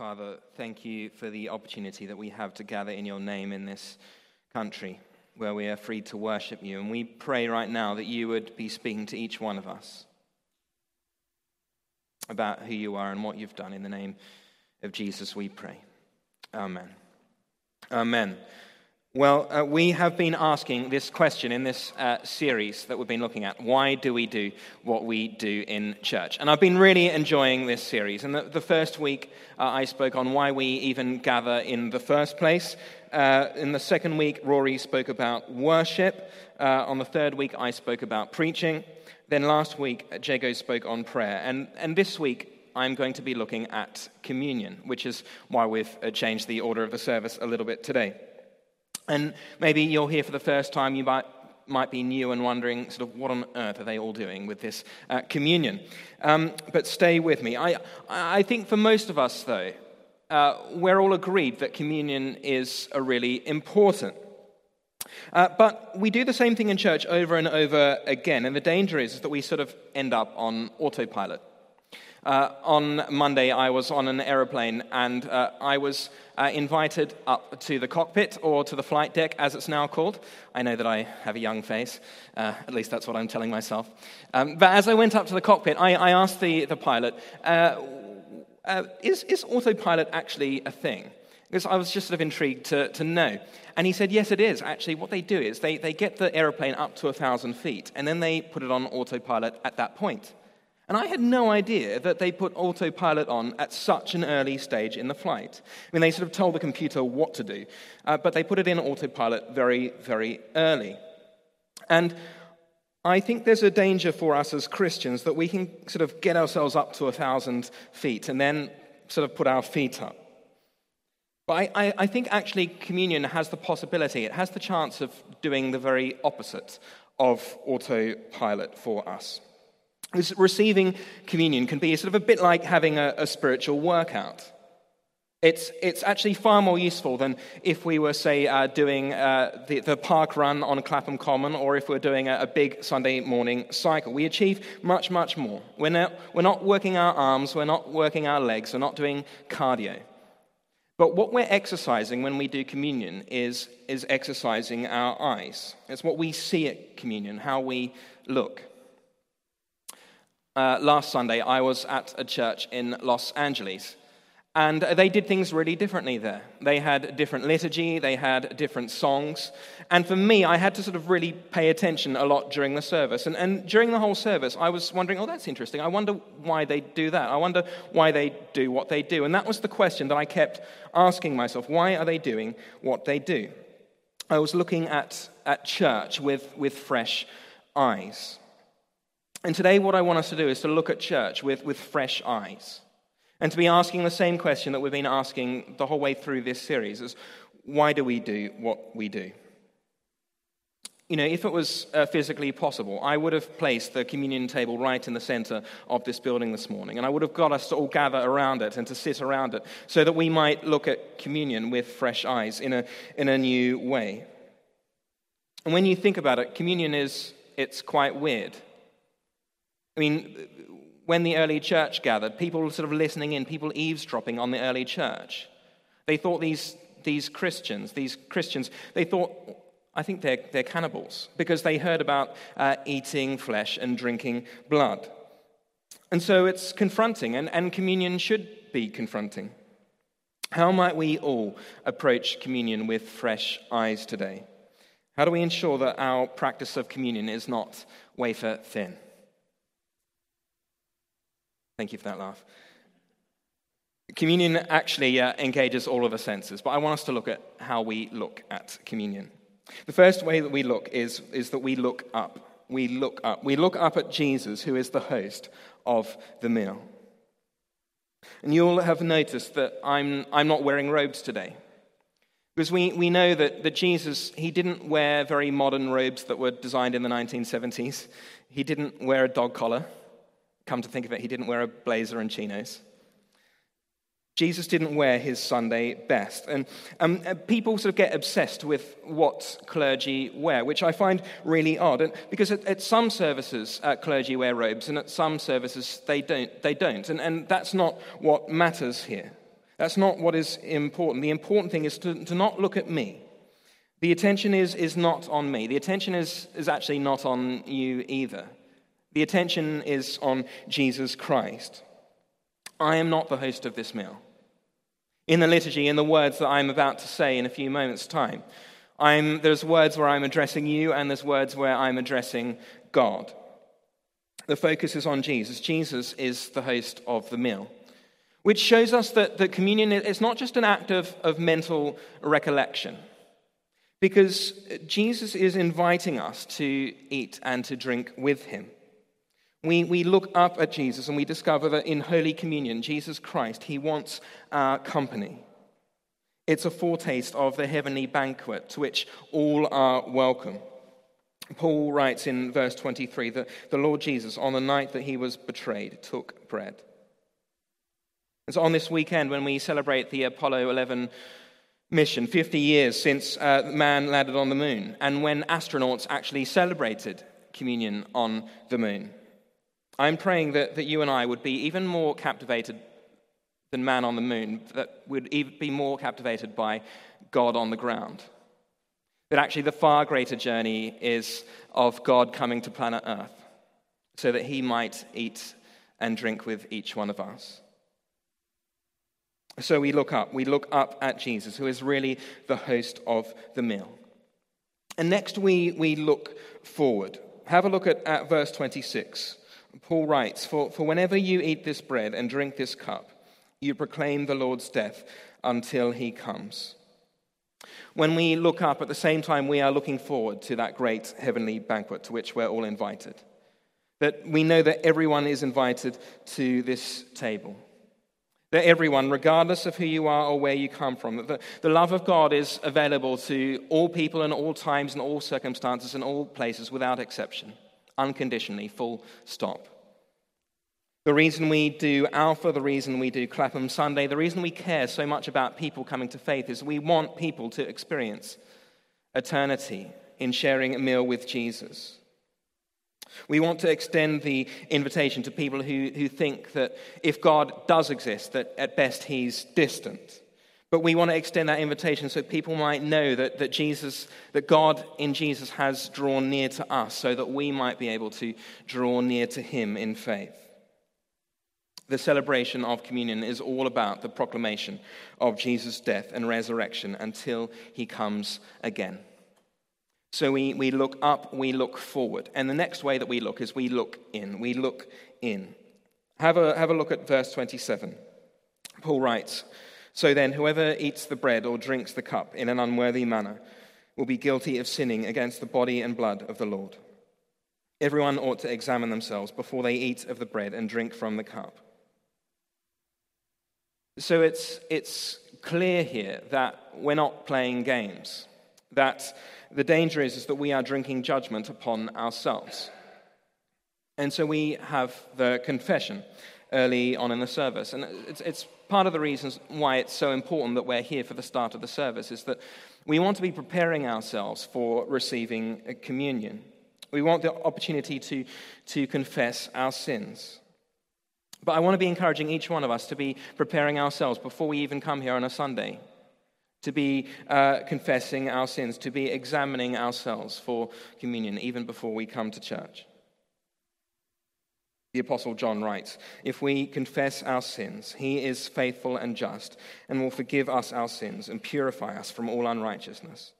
Father, thank you for the opportunity that we have to gather in your name in this country where we are free to worship you. And we pray right now that you would be speaking to each one of us about who you are and what you've done. In the name of Jesus, we pray. Amen. Amen. Well, uh, we have been asking this question in this uh, series that we've been looking at. Why do we do what we do in church? And I've been really enjoying this series. And the, the first week, uh, I spoke on why we even gather in the first place. Uh, in the second week, Rory spoke about worship. Uh, on the third week, I spoke about preaching. Then last week, Jago spoke on prayer. And, and this week, I'm going to be looking at communion, which is why we've uh, changed the order of the service a little bit today. And maybe you're here for the first time, you might, might be new and wondering, sort of, what on earth are they all doing with this uh, communion? Um, but stay with me. I, I think for most of us, though, uh, we're all agreed that communion is a really important. Uh, but we do the same thing in church over and over again, and the danger is that we sort of end up on autopilot. Uh, on Monday, I was on an aeroplane and uh, I was uh, invited up to the cockpit or to the flight deck, as it's now called. I know that I have a young face, uh, at least that's what I'm telling myself. Um, but as I went up to the cockpit, I, I asked the, the pilot, uh, uh, is, is autopilot actually a thing? Because I was just sort of intrigued to, to know. And he said, yes, it is. Actually, what they do is they, they get the aeroplane up to 1,000 feet, and then they put it on autopilot at that point. And I had no idea that they put autopilot on at such an early stage in the flight. I mean, they sort of told the computer what to do, uh, but they put it in autopilot very, very early. And I think there's a danger for us as Christians that we can sort of get ourselves up to a thousand feet and then sort of put our feet up. But I, I, I think actually communion has the possibility, it has the chance of doing the very opposite of autopilot for us. Receiving communion can be sort of a bit like having a, a spiritual workout. It's, it's actually far more useful than if we were, say, uh, doing uh, the, the park run on Clapham Common or if we we're doing a, a, big Sunday morning cycle. We achieve much, much more. We're not, we're not working our arms, we're not working our legs, we're not doing cardio. But what we're exercising when we do communion is, is exercising our eyes. It's what we see at communion, how we look. Uh, last Sunday, I was at a church in Los Angeles. And they did things really differently there. They had different liturgy, they had different songs. And for me, I had to sort of really pay attention a lot during the service. And, and during the whole service, I was wondering, oh, that's interesting. I wonder why they do that. I wonder why they do what they do. And that was the question that I kept asking myself why are they doing what they do? I was looking at, at church with, with fresh eyes. And today, what I want us to do is to look at church with, with fresh eyes and to be asking the same question that we've been asking the whole way through this series is why do we do what we do? You know, if it was uh, physically possible, I would have placed the communion table right in the center of this building this morning, and I would have got us to all gather around it and to sit around it so that we might look at communion with fresh eyes in a, in a new way. And when you think about it, communion is it's quite weird. I mean, when the early church gathered, people were sort of listening in, people eavesdropping on the early church. They thought these, these Christians, these Christians, they thought, I think they're, they're cannibals because they heard about uh, eating flesh and drinking blood. And so it's confronting, and, and communion should be confronting. How might we all approach communion with fresh eyes today? How do we ensure that our practice of communion is not wafer thin? Thank you for that laugh. Communion actually uh, engages all of our senses, but I want us to look at how we look at communion. The first way that we look is, is that we look up. We look up. We look up at Jesus, who is the host of the meal. And you'll have noticed that I'm, I'm not wearing robes today. Because we, we know that, that Jesus, he didn't wear very modern robes that were designed in the 1970s. He didn't wear a dog collar. Come to think of it, he didn't wear a blazer and chinos. Jesus didn't wear his Sunday best. And um, uh, people sort of get obsessed with what clergy wear, which I find really odd. And because at, at some services, uh, clergy wear robes, and at some services, they don't. They don't. And, and that's not what matters here. That's not what is important. The important thing is to, to not look at me. The attention is, is not on me. The attention is, is actually not on you either. The attention is on Jesus Christ. I am not the host of this meal. In the liturgy, in the words that I'm about to say in a few moments' time, I'm, there's words where I'm addressing you, and there's words where I'm addressing God. The focus is on Jesus. Jesus is the host of the meal, which shows us that, that communion is not just an act of, of mental recollection, because Jesus is inviting us to eat and to drink with him. We, we look up at Jesus and we discover that in Holy Communion, Jesus Christ, He wants our company. It's a foretaste of the heavenly banquet to which all are welcome. Paul writes in verse 23 that the Lord Jesus, on the night that he was betrayed, took bread. And so on this weekend, when we celebrate the Apollo 11 mission, 50 years since uh, man landed on the moon, and when astronauts actually celebrated communion on the moon, I'm praying that, that you and I would be even more captivated than man on the moon, that would be more captivated by God on the ground. That actually the far greater journey is of God coming to planet Earth so that he might eat and drink with each one of us. So we look up. We look up at Jesus, who is really the host of the meal. And next we, we look forward. Have a look at, at verse 26. Paul writes, for, for whenever you eat this bread and drink this cup, you proclaim the Lord's death until he comes. When we look up, at the same time, we are looking forward to that great heavenly banquet to which we're all invited. That we know that everyone is invited to this table. That everyone, regardless of who you are or where you come from, that the, the love of God is available to all people in all times and all circumstances and all places without exception unconditionally, full stop. The reason we do Alpha, the reason we do Clapham Sunday, the reason we care so much about people coming to faith is we want people to experience eternity in sharing a meal with Jesus. We want to extend the invitation to people who, who think that if God does exist, that at best he's distant. But we want to extend that invitation so people might know that, that Jesus, that God in Jesus has drawn near to us so that we might be able to draw near to him in faith. The celebration of communion is all about the proclamation of Jesus' death and resurrection until he comes again. So we, we look up, we look forward. And the next way that we look is we look in. We look in. Have a, have a look at verse 27. Paul writes, so then, whoever eats the bread or drinks the cup in an unworthy manner will be guilty of sinning against the body and blood of the Lord. Everyone ought to examine themselves before they eat of the bread and drink from the cup. So it's, it's clear here that we're not playing games, that the danger is, is that we are drinking judgment upon ourselves. And so we have the confession early on in the service. And it's, it's part of the reasons why it's so important that we're here for the start of the service is that we want to be preparing ourselves for receiving communion. We want the opportunity to, to confess our sins. But I want to be encouraging each one of us to be preparing ourselves before we even come here on a Sunday, to be uh, confessing our sins, to be examining ourselves for communion even before we come to church. The Apostle John writes If we confess our sins, he is faithful and just and will forgive us our sins and purify us from all unrighteousness.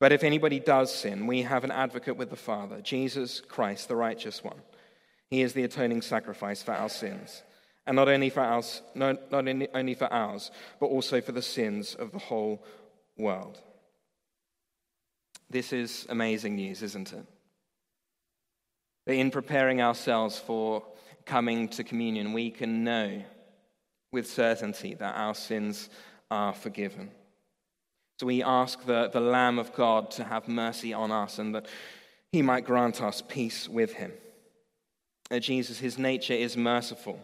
But if anybody does sin, we have an advocate with the Father, Jesus Christ, the righteous one. He is the atoning sacrifice for our sins, and not only for ours, not, only for ours, but also for the sins of the whole world. This is amazing news, isn't it? That in preparing ourselves for coming to communion, we can know with certainty that our sins are forgiven. So we ask the, the Lamb of God to have mercy on us and that he might grant us peace with him. That Jesus, his nature is merciful,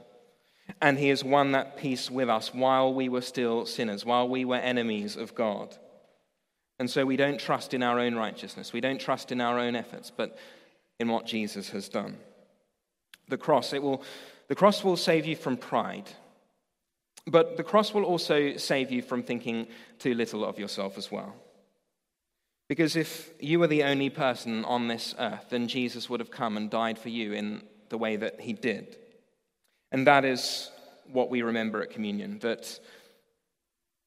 and he has won that peace with us while we were still sinners, while we were enemies of God. And so we don't trust in our own righteousness, we don't trust in our own efforts, but in what Jesus has done. The cross, it will, the cross will save you from pride. But the cross will also save you from thinking too little of yourself as well. Because if you were the only person on this earth, then Jesus would have come and died for you in the way that he did. And that is what we remember at communion that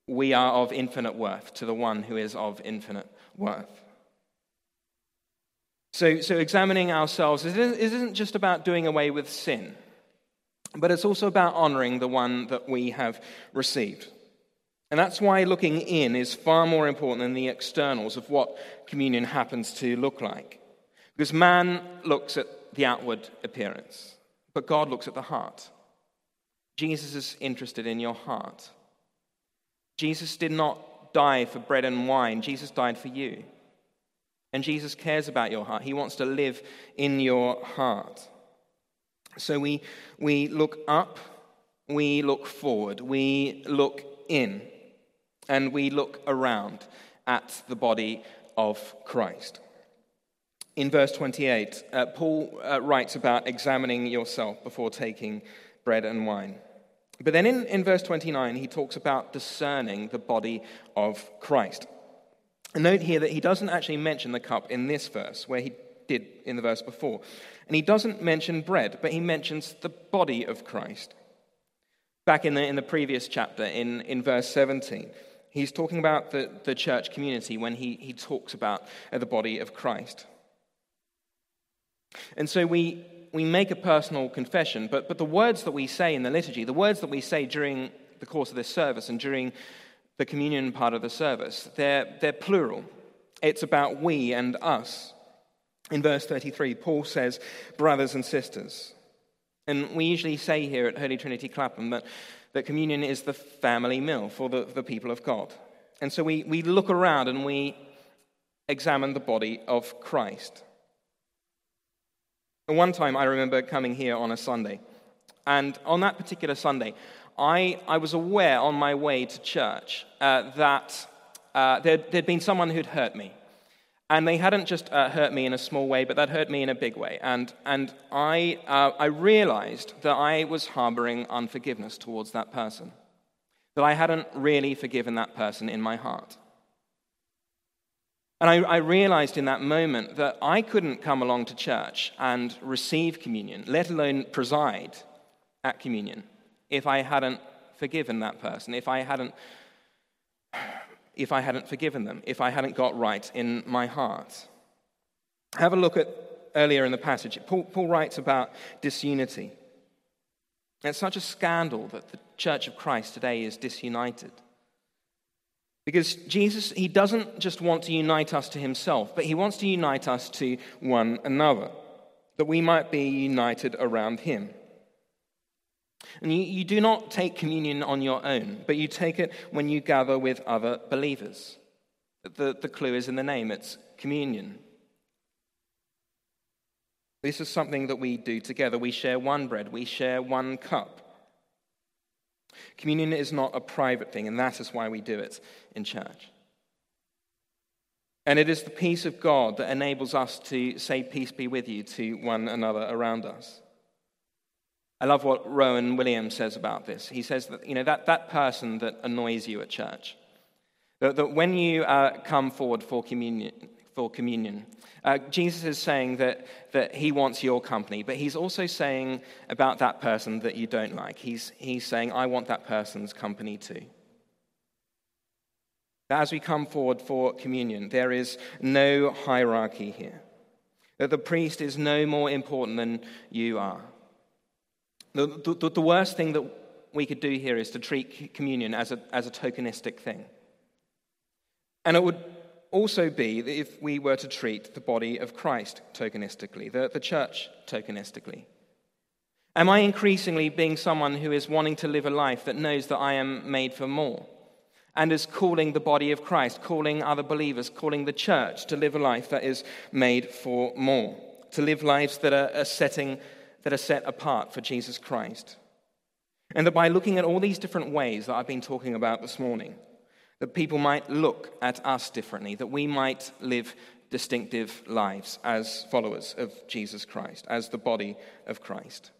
we are of infinite worth to the one who is of infinite worth. So, so examining ourselves isn't just about doing away with sin, but it's also about honoring the one that we have received. And that's why looking in is far more important than the externals of what communion happens to look like. Because man looks at the outward appearance, but God looks at the heart. Jesus is interested in your heart. Jesus did not die for bread and wine, Jesus died for you. And Jesus cares about your heart. He wants to live in your heart. So we, we look up, we look forward, we look in, and we look around at the body of Christ. In verse 28, uh, Paul uh, writes about examining yourself before taking bread and wine. But then in, in verse 29, he talks about discerning the body of Christ. Note here that he doesn't actually mention the cup in this verse, where he did in the verse before. And he doesn't mention bread, but he mentions the body of Christ. Back in the, in the previous chapter, in, in verse 17, he's talking about the, the church community when he, he talks about the body of Christ. And so we, we make a personal confession, but, but the words that we say in the liturgy, the words that we say during the course of this service and during the communion part of the service, they're, they're plural. It's about we and us. In verse 33, Paul says, brothers and sisters. And we usually say here at Holy Trinity Clapham that, that communion is the family meal for the, the people of God. And so we, we look around and we examine the body of Christ. And one time I remember coming here on a Sunday. And on that particular Sunday, I, I was aware on my way to church uh, that uh, there, there'd been someone who'd hurt me. And they hadn't just uh, hurt me in a small way, but they'd hurt me in a big way. And, and I, uh, I realized that I was harboring unforgiveness towards that person, that I hadn't really forgiven that person in my heart. And I, I, realized in that moment that I couldn't come along to church and receive communion, let alone preside at communion, if I hadn't forgiven that person, if I hadn't if I hadn't forgiven them, if I hadn't got right in my heart. Have a look at earlier in the passage. Paul, Paul writes about disunity. It's such a scandal that the church of Christ today is disunited. Because Jesus, he doesn't just want to unite us to himself, but he wants to unite us to one another, that we might be united around him. And you, you do not take communion on your own, but you take it when you gather with other believers. The, the clue is in the name it's communion. This is something that we do together. We share one bread, we share one cup. Communion is not a private thing, and that is why we do it in church. And it is the peace of God that enables us to say, Peace be with you to one another around us. I love what Rowan Williams says about this. He says that, you know, that, that person that annoys you at church, that, that when you uh, come forward for communion, for communion uh, Jesus is saying that, that he wants your company, but he's also saying about that person that you don't like. He's, he's saying, I want that person's company too. As we come forward for communion, there is no hierarchy here. That the priest is no more important than you are. The, the, the, worst thing that we could do here is to treat communion as a, as a tokenistic thing. And it would also be that if we were to treat the body of Christ tokenistically, the, the church tokenistically. Am I increasingly being someone who is wanting to live a life that knows that I am made for more? And is calling the body of Christ, calling other believers, calling the church to live a life that is made for more, to live lives that are, are setting that are set apart for Jesus Christ. And that by looking at all these different ways that I've been talking about this morning, that people might look at us differently, that we might live distinctive lives as followers of Jesus Christ, as the body of Christ.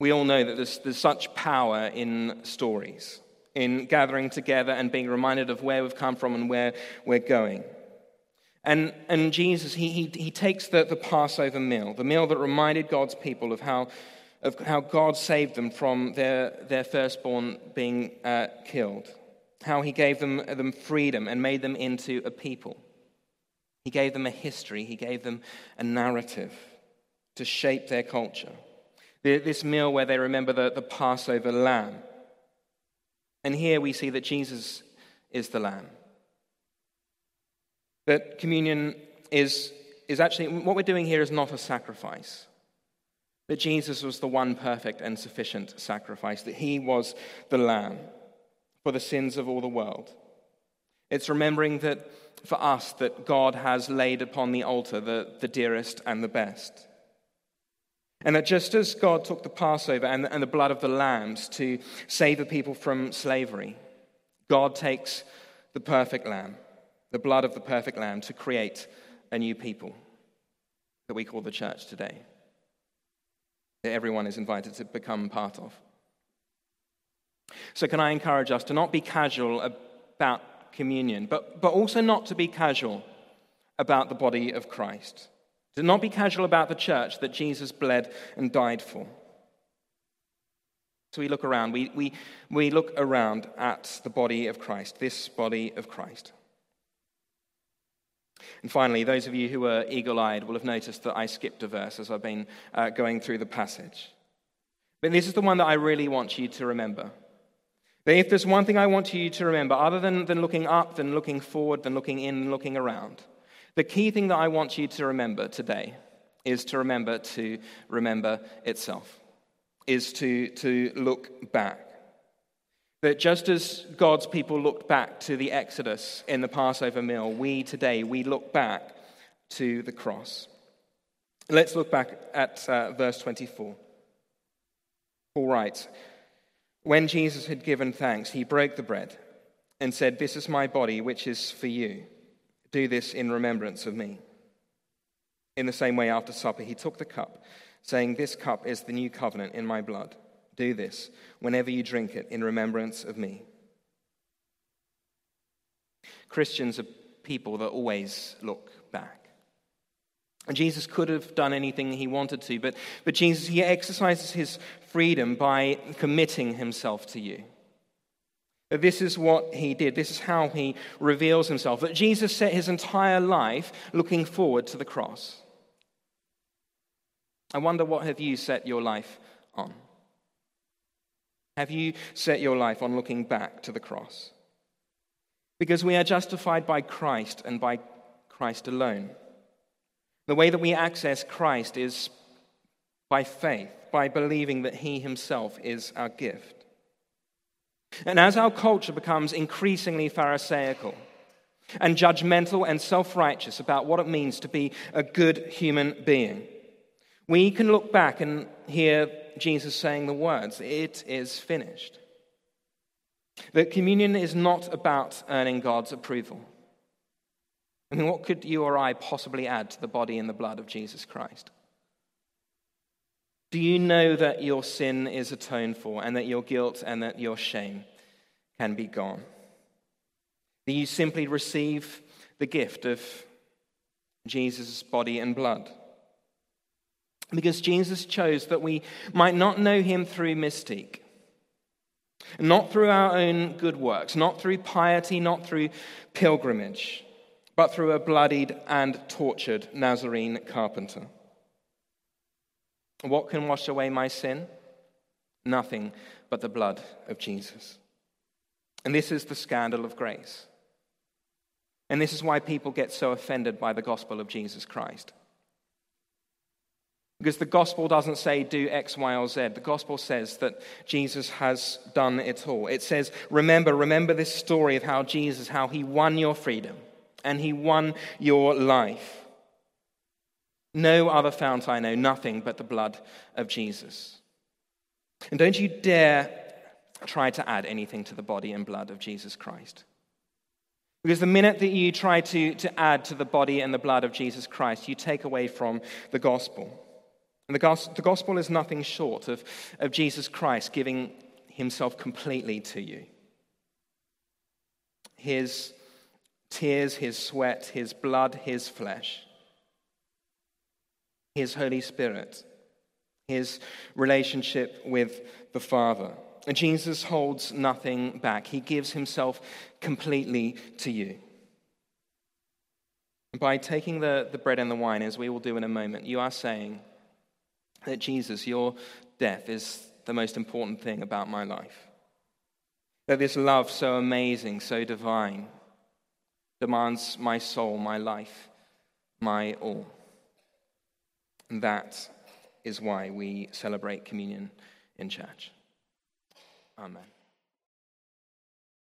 We all know that there's, there's such power in stories, in gathering together and being reminded of where we've come from and where we're going. And, and Jesus, he, he, he takes the, the Passover meal, the meal that reminded God's people of how, of how God saved them from their, their firstborn being uh, killed, how he gave them, them freedom and made them into a people. He gave them a history, he gave them a narrative to shape their culture. This meal where they remember the, the Passover lamb. And here we see that Jesus is the lamb. That communion is, is actually, what we're doing here is not a sacrifice. That Jesus was the one perfect and sufficient sacrifice, that he was the lamb for the sins of all the world. It's remembering that for us that God has laid upon the altar the, the dearest and the best. And that just as God took the Passover and, and the blood of the lambs to save the people from slavery, God takes the perfect lamb, the blood of the perfect lamb, to create a new people that we call the church today, that everyone is invited to become part of. So, can I encourage us to not be casual about communion, but, but also not to be casual about the body of Christ? To not be casual about the church that Jesus bled and died for. So we look around, we, we, we look around at the body of Christ, this body of Christ. And finally, those of you who are eagle eyed will have noticed that I skipped a verse as I've been uh, going through the passage. But this is the one that I really want you to remember. That if there's one thing I want you to remember, other than, than looking up, than looking forward, than looking in, looking around, the key thing that I want you to remember today is to remember to remember itself, is to, to look back. That just as God's people looked back to the Exodus in the Passover meal, we today, we look back to the cross. Let's look back at uh, verse 24. Paul writes When Jesus had given thanks, he broke the bread and said, This is my body, which is for you. Do this in remembrance of me. In the same way, after supper, he took the cup, saying, This cup is the new covenant in my blood. Do this whenever you drink it in remembrance of me. Christians are people that always look back. And Jesus could have done anything he wanted to, but, but Jesus, he exercises his freedom by committing himself to you. This is what he did. This is how he reveals himself. That Jesus set his entire life looking forward to the cross. I wonder what have you set your life on? Have you set your life on looking back to the cross? Because we are justified by Christ and by Christ alone. The way that we access Christ is by faith, by believing that he himself is our gift. And as our culture becomes increasingly Pharisaical and judgmental and self righteous about what it means to be a good human being, we can look back and hear Jesus saying the words, It is finished. That communion is not about earning God's approval. I mean, what could you or I possibly add to the body and the blood of Jesus Christ? Do you know that your sin is atoned for and that your guilt and that your shame can be gone? Do you simply receive the gift of Jesus' body and blood? Because Jesus chose that we might not know him through mystique, not through our own good works, not through piety, not through pilgrimage, but through a bloodied and tortured Nazarene carpenter. What can wash away my sin? Nothing but the blood of Jesus. And this is the scandal of grace. And this is why people get so offended by the gospel of Jesus Christ. Because the gospel doesn't say do X, Y, or Z. The gospel says that Jesus has done it all. It says, remember, remember this story of how Jesus, how he won your freedom and he won your life. No other fount I know, nothing but the blood of Jesus. And don't you dare try to add anything to the body and blood of Jesus Christ. Because the minute that you try to, to add to the body and the blood of Jesus Christ, you take away from the gospel. And the, gospel is nothing short of, of Jesus Christ giving himself completely to you. His tears, his sweat, his blood, his flesh, his Holy Spirit, his relationship with the Father. And Jesus holds nothing back, he gives himself completely to you. By taking the, the bread and the wine, as we will do in a moment, you are saying that Jesus, your death is the most important thing about my life. That this love, so amazing, so divine, demands my soul, my life, my all. And that is why we celebrate communion in church. Amen.